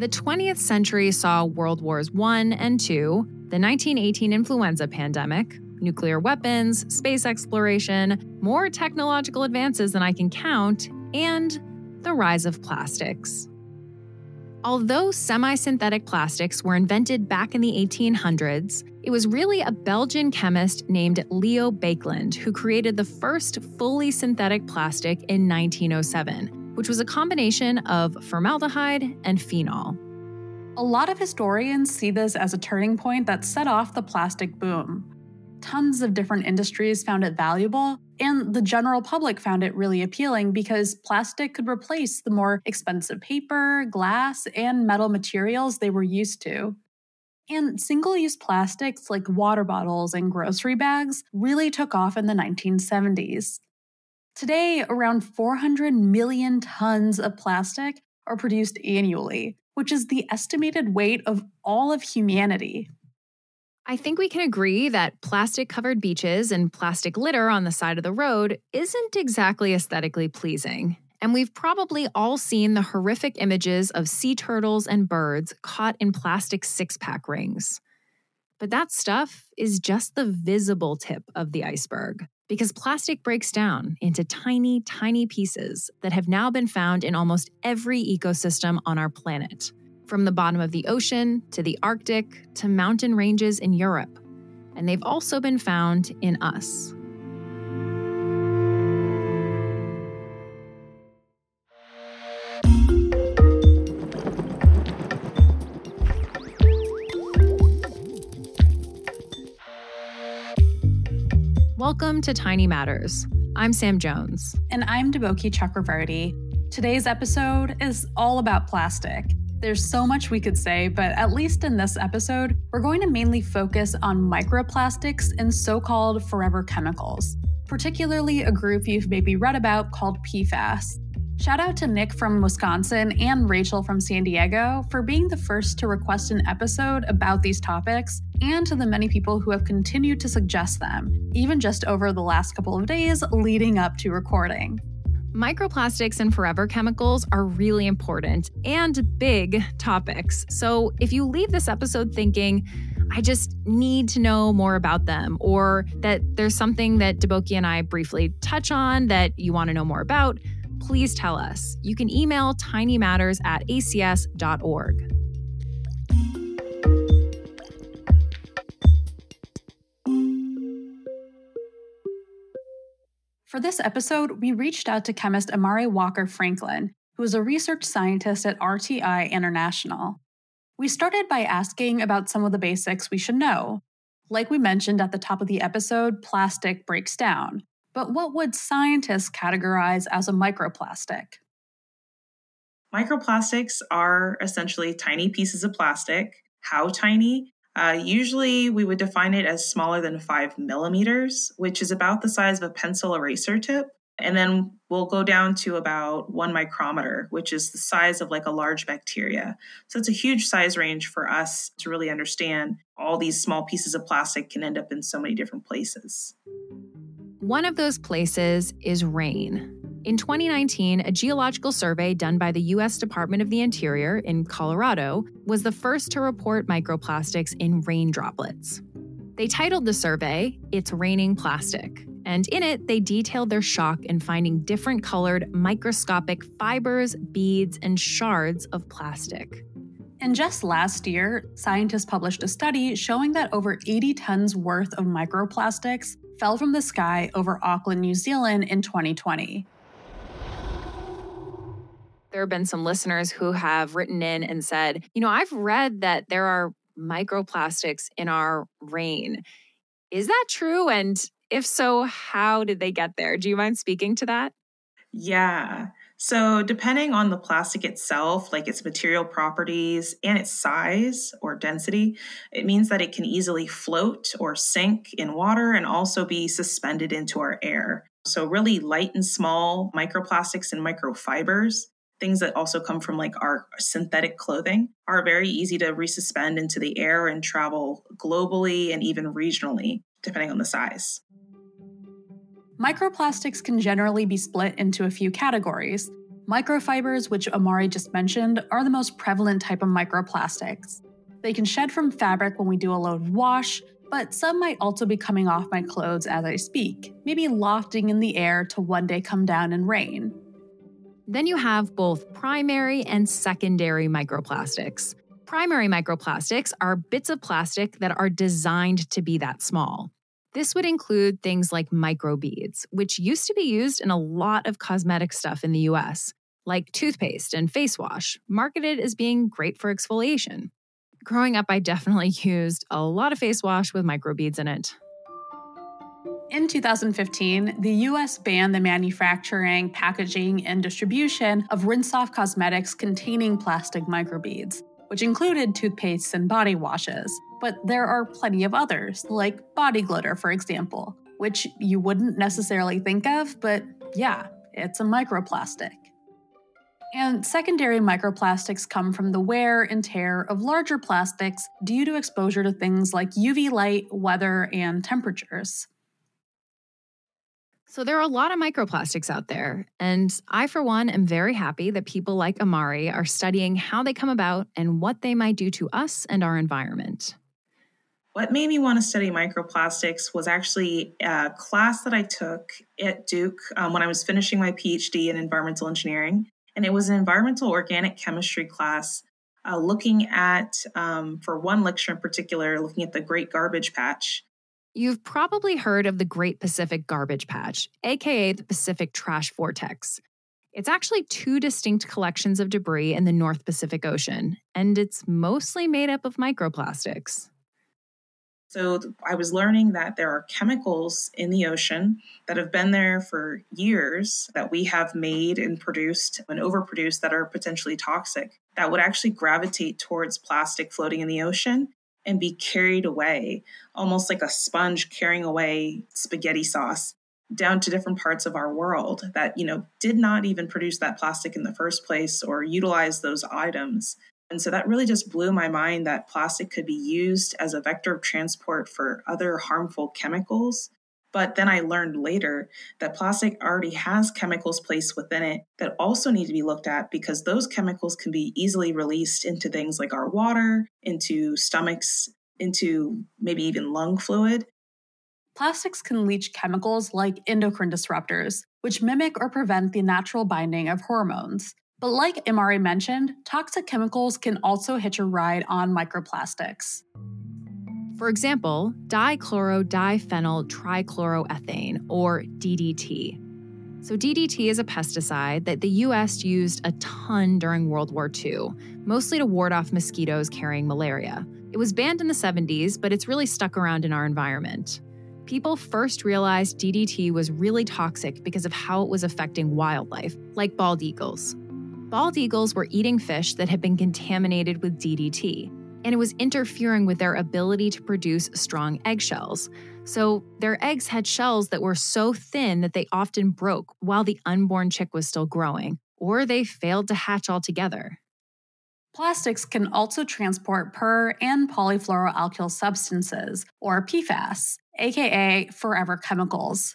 The 20th century saw World Wars I and II, the 1918 influenza pandemic, nuclear weapons, space exploration, more technological advances than I can count, and the rise of plastics. Although semi synthetic plastics were invented back in the 1800s, it was really a Belgian chemist named Leo Baekeland who created the first fully synthetic plastic in 1907 which was a combination of formaldehyde and phenol. A lot of historians see this as a turning point that set off the plastic boom. Tons of different industries found it valuable, and the general public found it really appealing because plastic could replace the more expensive paper, glass, and metal materials they were used to. And single use plastics like water bottles and grocery bags really took off in the 1970s. Today, around 400 million tons of plastic are produced annually, which is the estimated weight of all of humanity. I think we can agree that plastic covered beaches and plastic litter on the side of the road isn't exactly aesthetically pleasing. And we've probably all seen the horrific images of sea turtles and birds caught in plastic six pack rings. But that stuff is just the visible tip of the iceberg because plastic breaks down into tiny, tiny pieces that have now been found in almost every ecosystem on our planet, from the bottom of the ocean to the Arctic to mountain ranges in Europe. And they've also been found in us. Welcome to Tiny Matters. I'm Sam Jones. And I'm Deboki Chakravarty. Today's episode is all about plastic. There's so much we could say, but at least in this episode, we're going to mainly focus on microplastics and so called forever chemicals, particularly a group you've maybe read about called PFAS. Shout out to Nick from Wisconsin and Rachel from San Diego for being the first to request an episode about these topics, and to the many people who have continued to suggest them, even just over the last couple of days leading up to recording. Microplastics and forever chemicals are really important and big topics. So if you leave this episode thinking, I just need to know more about them, or that there's something that Deboki and I briefly touch on that you want to know more about, please tell us. You can email tinymatters at acs.org. For this episode, we reached out to chemist Imari Walker Franklin, who is a research scientist at RTI International. We started by asking about some of the basics we should know. Like we mentioned at the top of the episode, plastic breaks down. But what would scientists categorize as a microplastic? Microplastics are essentially tiny pieces of plastic. How tiny? Uh, usually, we would define it as smaller than five millimeters, which is about the size of a pencil eraser tip. And then we'll go down to about one micrometer, which is the size of like a large bacteria. So it's a huge size range for us to really understand all these small pieces of plastic can end up in so many different places. One of those places is rain. In 2019, a geological survey done by the U.S. Department of the Interior in Colorado was the first to report microplastics in rain droplets. They titled the survey, It's Raining Plastic, and in it, they detailed their shock in finding different colored microscopic fibers, beads, and shards of plastic. And just last year, scientists published a study showing that over 80 tons worth of microplastics fell from the sky over Auckland, New Zealand in 2020. There have been some listeners who have written in and said, you know, I've read that there are microplastics in our rain. Is that true? And if so, how did they get there? Do you mind speaking to that? Yeah. So, depending on the plastic itself, like its material properties and its size or density, it means that it can easily float or sink in water and also be suspended into our air. So, really light and small microplastics and microfibers, things that also come from like our synthetic clothing, are very easy to resuspend into the air and travel globally and even regionally, depending on the size. Microplastics can generally be split into a few categories Microfibers, which Imari just mentioned, are the most prevalent type of microplastics. They can shed from fabric when we do a load wash, but some might also be coming off my clothes as I speak, maybe lofting in the air to one day come down and rain. Then you have both primary and secondary microplastics. Primary microplastics are bits of plastic that are designed to be that small. This would include things like microbeads, which used to be used in a lot of cosmetic stuff in the US, like toothpaste and face wash, marketed as being great for exfoliation. Growing up, I definitely used a lot of face wash with microbeads in it. In 2015, the US banned the manufacturing, packaging, and distribution of rinse off cosmetics containing plastic microbeads, which included toothpastes and body washes. But there are plenty of others, like body glitter, for example, which you wouldn't necessarily think of, but yeah, it's a microplastic. And secondary microplastics come from the wear and tear of larger plastics due to exposure to things like UV light, weather, and temperatures. So, there are a lot of microplastics out there, and I, for one, am very happy that people like Imari are studying how they come about and what they might do to us and our environment. What made me want to study microplastics was actually a class that I took at Duke um, when I was finishing my PhD in environmental engineering. And it was an environmental organic chemistry class uh, looking at, um, for one lecture in particular, looking at the Great Garbage Patch. You've probably heard of the Great Pacific Garbage Patch, aka the Pacific Trash Vortex. It's actually two distinct collections of debris in the North Pacific Ocean, and it's mostly made up of microplastics. So I was learning that there are chemicals in the ocean that have been there for years that we have made and produced and overproduced that are potentially toxic that would actually gravitate towards plastic floating in the ocean and be carried away, almost like a sponge carrying away spaghetti sauce down to different parts of our world that, you know, did not even produce that plastic in the first place or utilize those items. And so that really just blew my mind that plastic could be used as a vector of transport for other harmful chemicals but then I learned later that plastic already has chemicals placed within it that also need to be looked at because those chemicals can be easily released into things like our water, into stomachs, into maybe even lung fluid. Plastics can leach chemicals like endocrine disruptors, which mimic or prevent the natural binding of hormones. But like Imari mentioned, toxic chemicals can also hitch a ride on microplastics. For example, dichlorodiphenyl trichloroethane, or DDT. So, DDT is a pesticide that the US used a ton during World War II, mostly to ward off mosquitoes carrying malaria. It was banned in the 70s, but it's really stuck around in our environment. People first realized DDT was really toxic because of how it was affecting wildlife, like bald eagles. Bald eagles were eating fish that had been contaminated with DDT, and it was interfering with their ability to produce strong eggshells. So their eggs had shells that were so thin that they often broke while the unborn chick was still growing, or they failed to hatch altogether. Plastics can also transport per and polyfluoroalkyl substances, or PFAS, aka forever chemicals,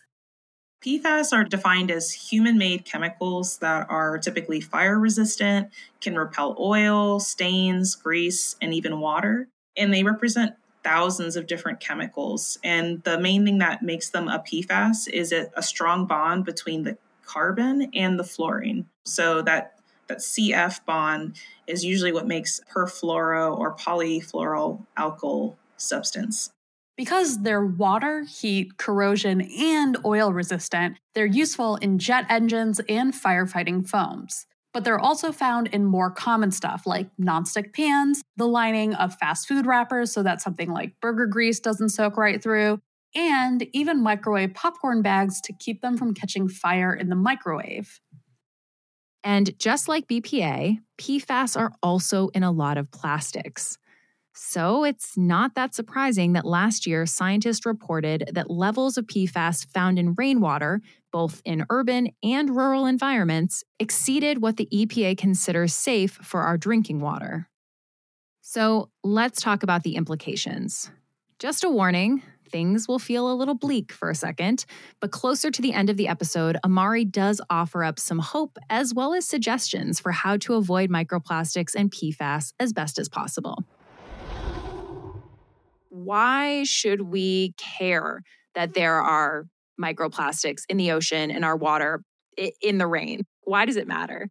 PFAS are defined as human made chemicals that are typically fire resistant, can repel oil, stains, grease, and even water. And they represent thousands of different chemicals. And the main thing that makes them a PFAS is a, a strong bond between the carbon and the fluorine. So that that CF bond is usually what makes perfluoro or polyfluoral alkyl substance. Because they're water, heat, corrosion, and oil resistant, they're useful in jet engines and firefighting foams. But they're also found in more common stuff like nonstick pans, the lining of fast food wrappers so that something like burger grease doesn't soak right through, and even microwave popcorn bags to keep them from catching fire in the microwave. And just like BPA, PFAS are also in a lot of plastics. So it's not that surprising that last year scientists reported that levels of PFAS found in rainwater, both in urban and rural environments, exceeded what the EPA considers safe for our drinking water. So let's talk about the implications. Just a warning things will feel a little bleak for a second. But closer to the end of the episode, Imari does offer up some hope as well as suggestions for how to avoid microplastics and PFAS as best as possible. Why should we care that there are microplastics in the ocean, in our water, in the rain? Why does it matter?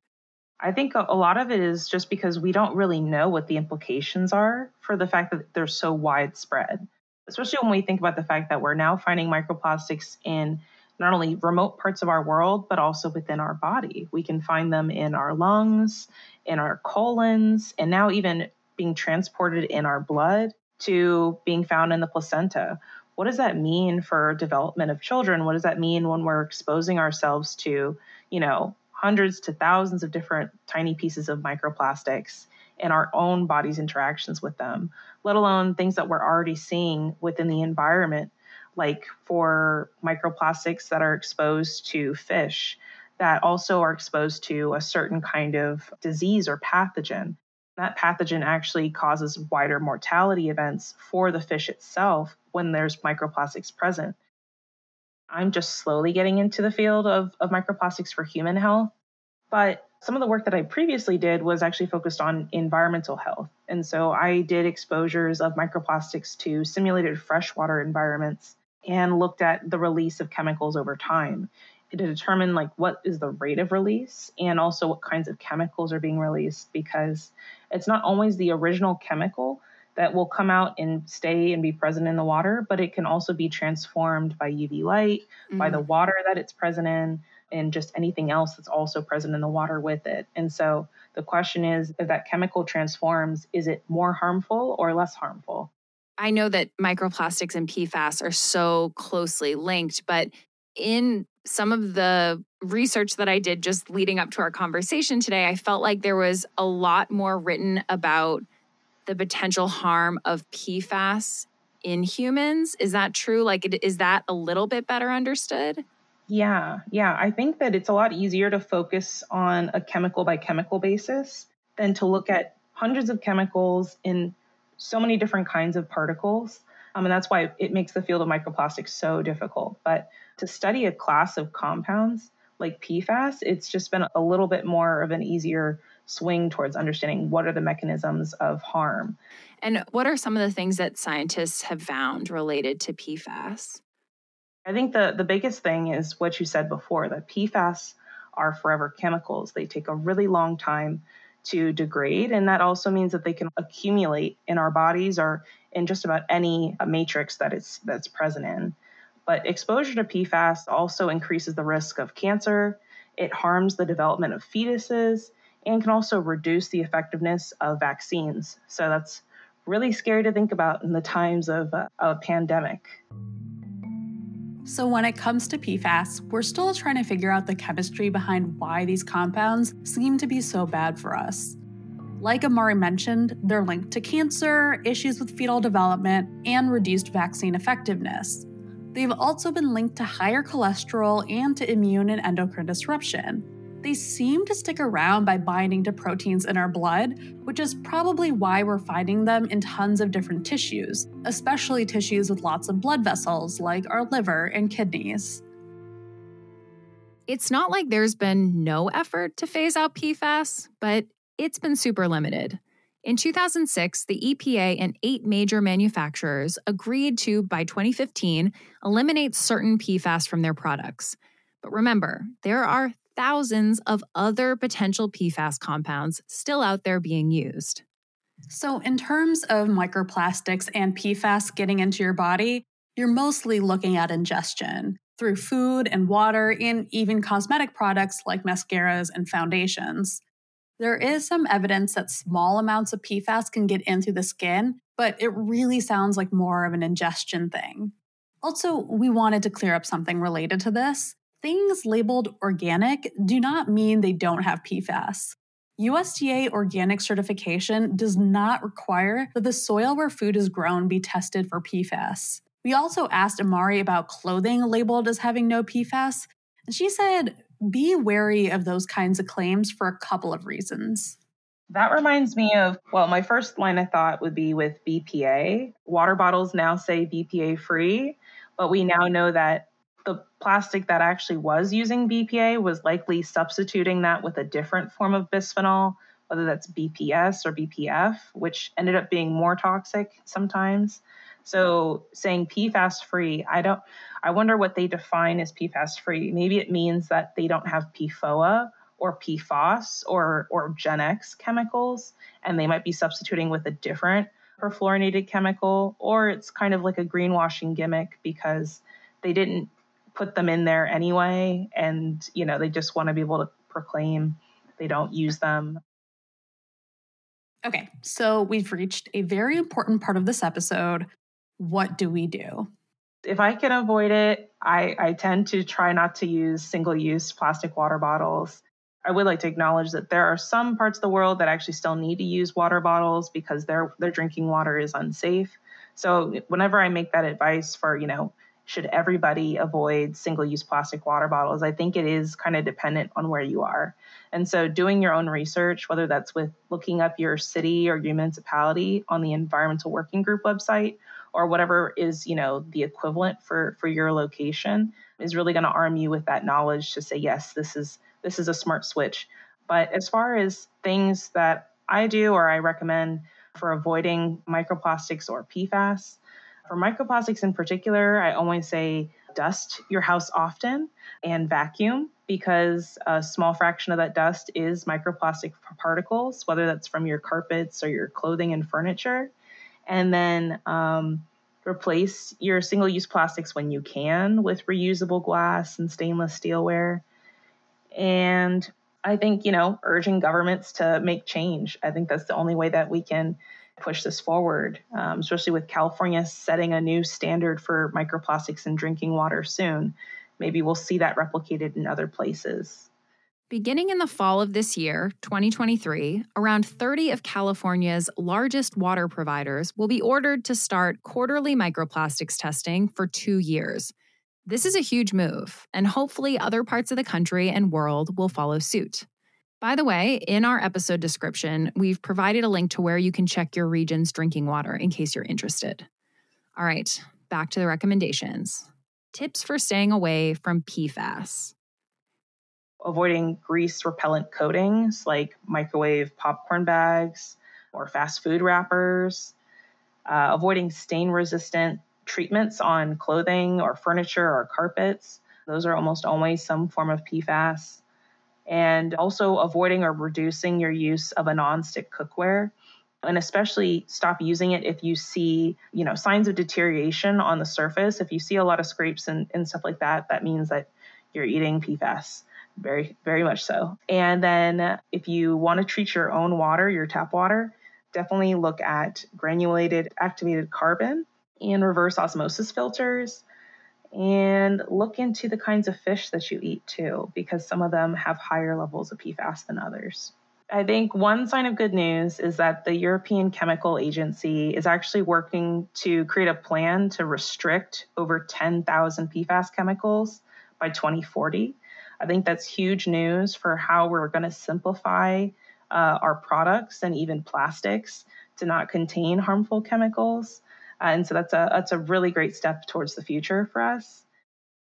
I think a lot of it is just because we don't really know what the implications are for the fact that they're so widespread. Especially when we think about the fact that we're now finding microplastics in not only remote parts of our world, but also within our body. We can find them in our lungs, in our colons, and now even being transported in our blood to being found in the placenta. What does that mean for development of children? What does that mean when we're exposing ourselves to, you know, hundreds to thousands of different tiny pieces of microplastics in our own body's interactions with them, let alone things that we're already seeing within the environment, like for microplastics that are exposed to fish that also are exposed to a certain kind of disease or pathogen. That pathogen actually causes wider mortality events for the fish itself when there's microplastics present. I'm just slowly getting into the field of, of microplastics for human health. But some of the work that I previously did was actually focused on environmental health. And so I did exposures of microplastics to simulated freshwater environments and looked at the release of chemicals over time to determine like what is the rate of release and also what kinds of chemicals are being released because it's not always the original chemical that will come out and stay and be present in the water, but it can also be transformed by UV light, mm-hmm. by the mm. water that it's present in, and just anything else that's also present in the water with it. And so the question is if that chemical transforms, is it more harmful or less harmful? I know that microplastics and PFAS are so closely linked, but in some of the research that I did just leading up to our conversation today, I felt like there was a lot more written about the potential harm of PFAS in humans. Is that true? Like, is that a little bit better understood? Yeah, yeah. I think that it's a lot easier to focus on a chemical by chemical basis than to look at hundreds of chemicals in so many different kinds of particles. Um, and that's why it makes the field of microplastics so difficult. But to study a class of compounds like PFAS, it's just been a little bit more of an easier swing towards understanding what are the mechanisms of harm. And what are some of the things that scientists have found related to PFAS? I think the, the biggest thing is what you said before that PFAS are forever chemicals. They take a really long time to degrade, and that also means that they can accumulate in our bodies or in just about any matrix that it's that's present in. But exposure to PFAS also increases the risk of cancer. It harms the development of fetuses and can also reduce the effectiveness of vaccines. So that's really scary to think about in the times of uh, a pandemic. So, when it comes to PFAS, we're still trying to figure out the chemistry behind why these compounds seem to be so bad for us. Like Imari mentioned, they're linked to cancer, issues with fetal development, and reduced vaccine effectiveness. They've hmm. also been linked to higher cholesterol and to immune and endocrine disruption they seem to stick around by binding to proteins in our blood, which is probably why we're finding them in tons of different tissues, especially tissues with lots of blood vessels like our liver and kidneys. It's not like there's been no effort to phase out PFAS, but it's been super limited. In 2006, the EPA and eight major manufacturers agreed to, by 2015, eliminate certain PFAS from their products. But remember, there are thousands of other potential PFAS compounds still out there being used. So, in terms of microplastics and PFAS getting into your body, you're mostly looking at ingestion through food and water and even cosmetic products like mascaras and foundations. There is some evidence that small amounts of PFAS can get into the skin, but it really sounds like more of an ingestion thing. Also, we wanted to clear up something related to this things labeled organic do not mean they don't have PFAS. USDA organic certification does not require that the soil where food is grown be tested for PFAS. We also asked Imari about clothing labeled as having no PFAS, and she said, be wary of those kinds of claims for a couple of reasons. That reminds me of, well, my first line of thought would be with BPA. Water bottles now say BPA free, but we now know that the plastic that actually was using BPA was likely substituting that with a different form of bisphenol, whether that's BPS or BPF, which ended up being more toxic sometimes. So saying PFAS free, I don't I wonder what they define as PFAS free. Maybe it means that they don't have PFOA or PFOS or or Gen X chemicals, and they might be substituting with a different perfluorinated chemical, or it's kind of like a greenwashing gimmick because they didn't put them in there anyway, and you know they just want to be able to proclaim they don't use them. Okay, so we've reached a very important part of this episode. What do we do? If I can avoid it, I, I tend to try not to use single use plastic water bottles. I would like to acknowledge that there are some parts of the world that actually still need to use water bottles because their their drinking water is unsafe. So whenever I make that advice for, you know, should everybody avoid single use plastic water bottles? I think it is kind of dependent on where you are. And so doing your own research, whether that's with looking up your city or your municipality on the environmental working group website or whatever is, you know, the equivalent for for your location is really going to arm you with that knowledge to say yes, this is this is a smart switch. But as far as things that I do or I recommend for avoiding microplastics or PFAS, for microplastics in particular, I always say dust your house often and vacuum because a small fraction of that dust is microplastic particles, whether that's from your carpets or your clothing and furniture. And then um, replace your single use plastics when you can with reusable glass and stainless steelware. And I think, you know, urging governments to make change. I think that's the only way that we can push this forward, um, especially with California setting a new standard for microplastics in drinking water soon. Maybe we'll see that replicated in other places. Beginning in the fall of this year, 2023, around 30 of California's largest water providers will be ordered to start quarterly microplastics testing for two years. This is a huge move, and hopefully, other parts of the country and world will follow suit. By the way, in our episode description, we've provided a link to where you can check your region's drinking water in case you're interested. All right, back to the recommendations. Tips for staying away from PFAS. Avoiding grease repellent coatings like microwave popcorn bags or fast food wrappers. Uh, avoiding stain resistant treatments on clothing or furniture or carpets. Those are almost always some form of PFAS. And also avoiding or reducing your use of a nonstick cookware. And especially stop using it if you see, you know, signs of deterioration on the surface. If you see a lot of scrapes and, and stuff like that, that means that you're eating PFAS. Very, very much so. And then uh, if you want to treat your own water, your tap water, definitely look at granulated activated carbon and reverse osmosis filters and look into the kinds of fish that you eat too, because some of them have higher levels of PFAS than others. I think one sign of good news is that the European Chemical Agency is actually working to create a plan to restrict over 10,000 PFAS chemicals by 2040. I think that's huge news for how we're going to simplify uh, our products and even plastics to not contain harmful chemicals. Uh, and so that's a that's a really great step towards the future for us.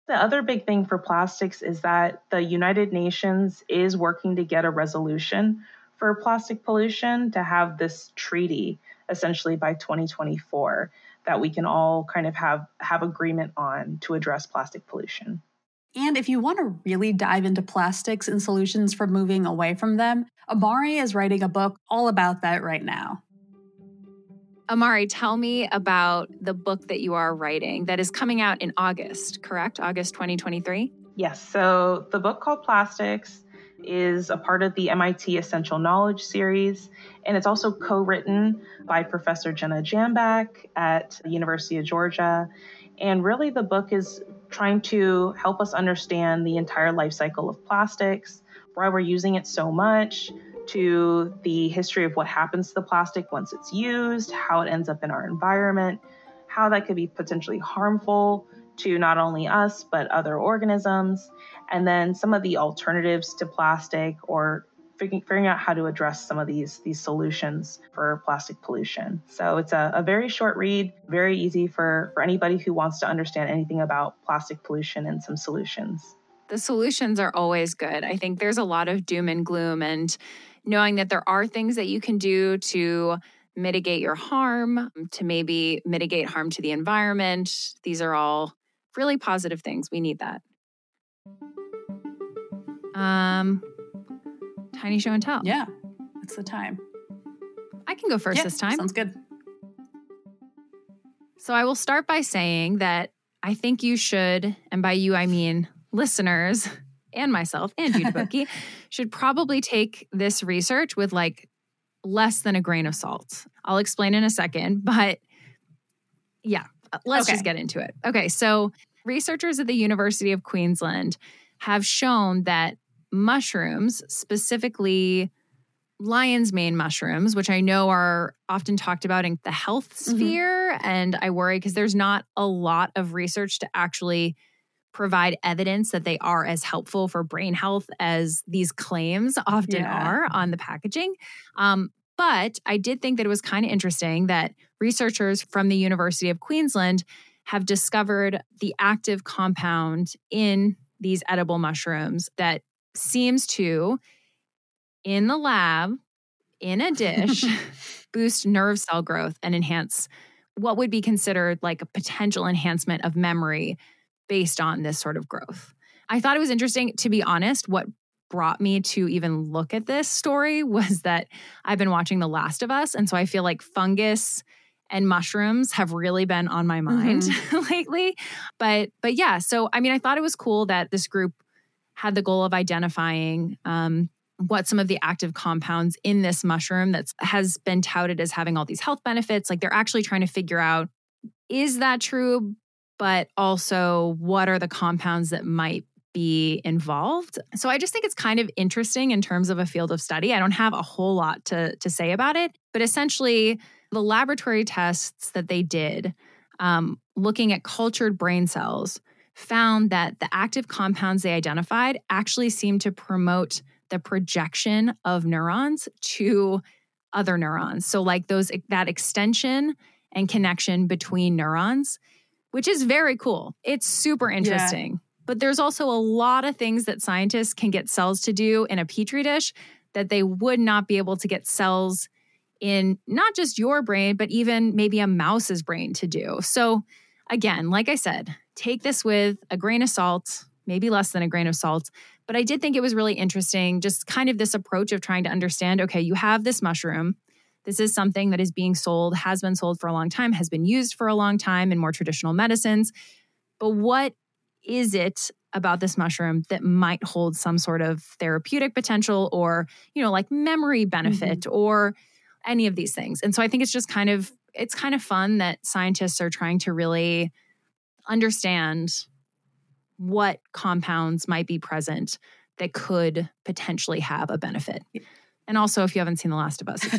The other big thing for plastics is that the United Nations is working to get a resolution for plastic pollution to have this treaty essentially by 2024 that we can all kind of have have agreement on to address plastic pollution. And if you want to really dive into plastics and solutions for moving away from them, Imari is writing a book all about that right now. Imari, tell me about the book that you are writing that is coming out in August, correct? August 2023? Yes. So the book called Plastics is a part of the MIT Essential Knowledge series, and it's also co written by Professor Jenna Jambeck at the University of Georgia. And really, the book is trying to help us understand the entire life cycle of plastics, why we're using it so much, to the history of what happens to the plastic once it's used, how it ends up in our environment, how that could be potentially harmful to not only us, but other organisms, and then some of the alternatives to plastic or figuring out how to address some of these these solutions for plastic pollution. So it's a, a very short read, very easy for, for anybody who wants to understand anything about plastic pollution and some solutions. The solutions are always good. I think there's a lot of doom and gloom and knowing that there are things that you can do to mitigate your harm, to maybe mitigate harm to the environment. These are all really positive things. We need that. Um, tiny show and tell. Yeah, it's the time. I can go first yeah, this time. Sounds good. So I will start by saying that I think you should, and by you I mean listeners and myself and you, Bookie, should probably take this research with like less than a grain of salt. I'll explain in a second, but yeah, uh, let's okay. just get into it. Okay, so researchers at the University of Queensland have shown that mushrooms, specifically lion's mane mushrooms, which I know are often talked about in the health mm-hmm. sphere. Mm-hmm. And I worry because there's not a lot of research to actually provide evidence that they are as helpful for brain health as these claims often yeah. are on the packaging. Um, but I did think that it was kind of interesting that researchers from the University of Queensland have discovered the active compound in these edible mushrooms that seems to, in the lab, in a dish, boost nerve cell growth and enhance what would be considered like a potential enhancement of memory based on this sort of growth. I thought it was interesting, to be honest, what brought me to even look at this story was that I've been watching The Last of Us. And so I feel like fungus and mushrooms have really been on my mind mm-hmm. lately. But but yeah, so I mean, I thought it was cool that this group had the goal of identifying um, what some of the active compounds in this mushroom that has been touted as having all these health benefits. Like they're actually trying to figure out is that true, but also what are the compounds that might be involved. So I just think it's kind of interesting in terms of a field of study. I don't have a whole lot to, to say about it, but essentially, the laboratory tests that they did um, looking at cultured brain cells found that the active compounds they identified actually seemed to promote the projection of neurons to other neurons. So like those that extension and connection between neurons, which is very cool. It's super interesting. Yeah. But there's also a lot of things that scientists can get cells to do in a petri dish that they would not be able to get cells in not just your brain, but even maybe a mouse's brain to do. So, again, like I said, take this with a grain of salt, maybe less than a grain of salt. But I did think it was really interesting, just kind of this approach of trying to understand okay, you have this mushroom. This is something that is being sold, has been sold for a long time, has been used for a long time in more traditional medicines. But what is it about this mushroom that might hold some sort of therapeutic potential or, you know, like memory benefit mm-hmm. or any of these things. And so I think it's just kind of it's kind of fun that scientists are trying to really understand what compounds might be present that could potentially have a benefit. And also, if you haven't seen The Last of Us,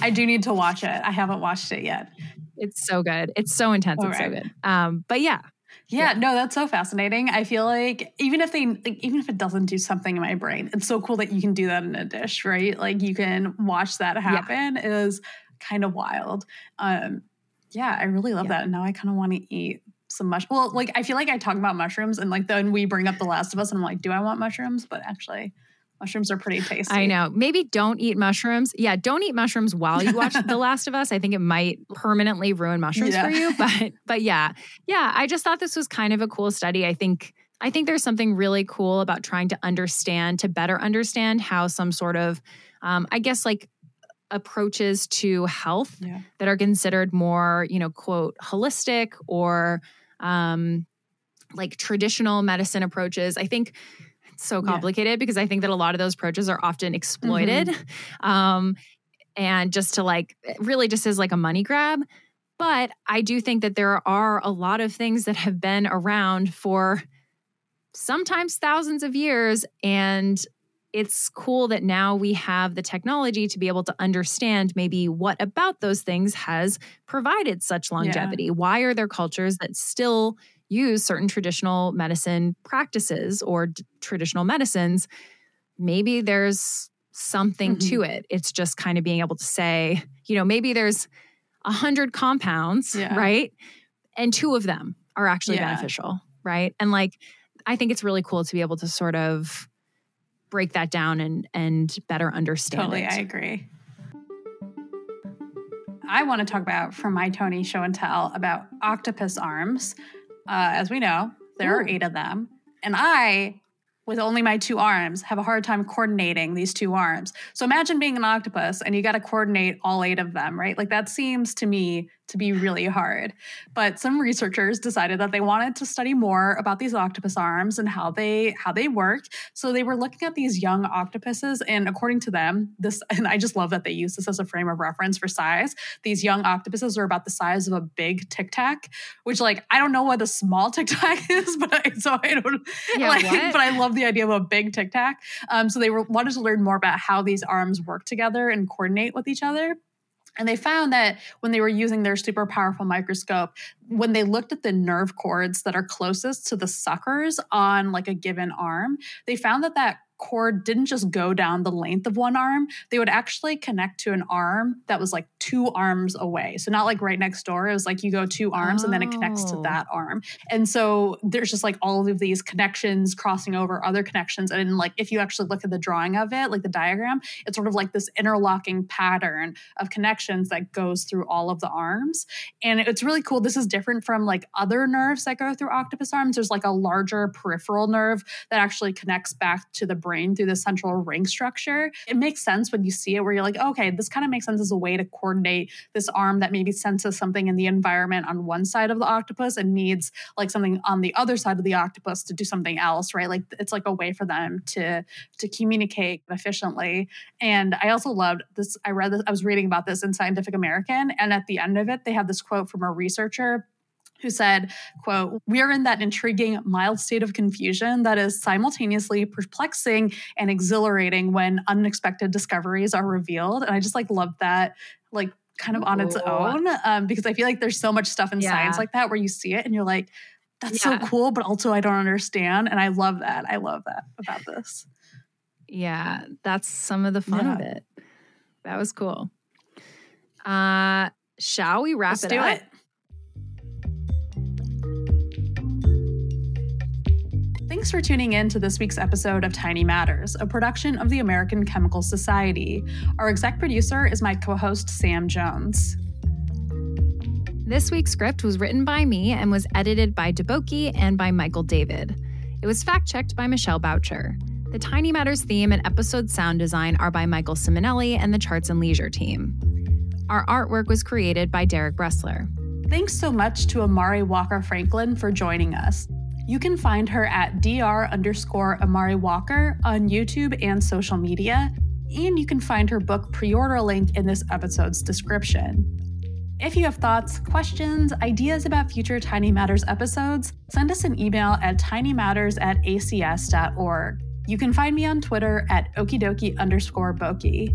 I do need to watch it. I haven't watched it yet. It's so good. It's so intense. All it's right. so good. Um, but yeah, yeah, yeah, no, that's so fascinating. I feel like even if they, like, even if it doesn't do something in my brain, it's so cool that you can do that in a dish, right? Like you can watch that happen. Yeah. Is kind of wild. Um, yeah, I really love yeah. that. And now I kind of want to eat some mush. Well, like I feel like I talk about mushrooms, and like then we bring up The Last of Us, and I'm like, do I want mushrooms? But actually, Mushrooms are pretty tasty. I know. Maybe don't eat mushrooms. Yeah, don't eat mushrooms while you watch The Last of Us. I think it might permanently ruin mushrooms yeah. for you. But but yeah. Yeah, I just thought this was kind of a cool study. I think I think there's something really cool about trying to understand, to better understand how some sort of um, I guess like approaches to health yeah. that are considered more, you know, quote, holistic or um like traditional medicine approaches. I think it's so complicated yeah. because I think that a lot of those approaches are often exploited. Mm-hmm. Um, and just to like really just as like a money grab. But I do think that there are a lot of things that have been around for sometimes thousands of years. And it's cool that now we have the technology to be able to understand maybe what about those things has provided such longevity. Yeah. Why are there cultures that still use certain traditional medicine practices or d- traditional medicines, maybe there's something mm-hmm. to it. It's just kind of being able to say, you know, maybe there's a hundred compounds, yeah. right? And two of them are actually yeah. beneficial, right? And like, I think it's really cool to be able to sort of break that down and and better understand totally, it. I agree. I want to talk about from my Tiny show and tell about octopus arms. Uh, as we know, there Ooh. are eight of them. And I with only my two arms have a hard time coordinating these two arms. So imagine being an octopus and you got to coordinate all eight of them, right? Like that seems to me to be really hard. But some researchers decided that they wanted to study more about these octopus arms and how they how they work. So they were looking at these young octopuses and according to them, this and I just love that they use this as a frame of reference for size. These young octopuses are about the size of a big tic tac, which like I don't know what a small tic tac is, but I, so I don't yeah, like but I love the idea of a big tic tac. Um, so they were wanted to learn more about how these arms work together and coordinate with each other. And they found that when they were using their super powerful microscope, when they looked at the nerve cords that are closest to the suckers on like a given arm, they found that that cord didn't just go down the length of one arm, they would actually connect to an arm that was like two arms away. So not like right next door. It was like you go two arms oh. and then it connects to oh. that oh. arm. And so there's just like all of these connections crossing over other connections. And like if you actually look at the drawing of it, like the diagram, it's sort of like this interlocking pattern of connections that goes through all of the arms. And it's really cool. This is different from like other nerves that go through octopus arms. There's like a larger peripheral nerve that actually connects back to the brain through the central ring structure. It makes sense when you see it, where you're like, okay, this kind of makes sense as a way to coordinate this arm that maybe senses something in the environment on one side of the octopus and needs like something on the other side of the octopus to do something else, right? Like it's like a way for them to to communicate efficiently. And I also loved this. I read this, I was reading about this in Scientific American, and at the end of it, they have this quote from a researcher who said, quote, we are in that intriguing mild state of confusion that is simultaneously perplexing and exhilarating when unexpected discoveries are revealed. And I just like love that, like kind of on its own, um, because I feel like there's so much stuff in yeah. science like that where you see it and you're like, that's yeah. so cool, but also I don't understand. And I love that. I love that about this. Yeah, that's some of the fun yeah. of it. That was cool. Uh, shall we wrap Let's it do up? It. Thanks for tuning in to this week's episode of Tiny Matters, a production of the American Chemical Society. Our exec producer is my co host, Sam Jones. This week's script was written by me and was edited by Deboki and by Michael David. It was fact checked by Michelle Boucher. The Tiny Matters theme and episode sound design are by Michael Simonelli and the Charts and Leisure team. Our artwork was created by Derek Bressler. Thanks so much to Imari Walker Franklin for joining us. You can find her at dr underscore Imari Walker on YouTube and social media, and you can find her book pre order link in this episode's description. If you have thoughts, questions, ideas about future Tiny Matters episodes, send us an email at tinymatters at acs.org. You can find me on Twitter at okidoki underscore boki.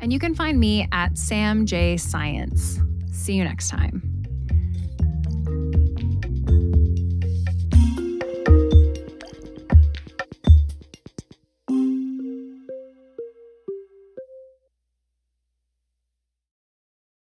And you can find me at Sam J Science. See you next time.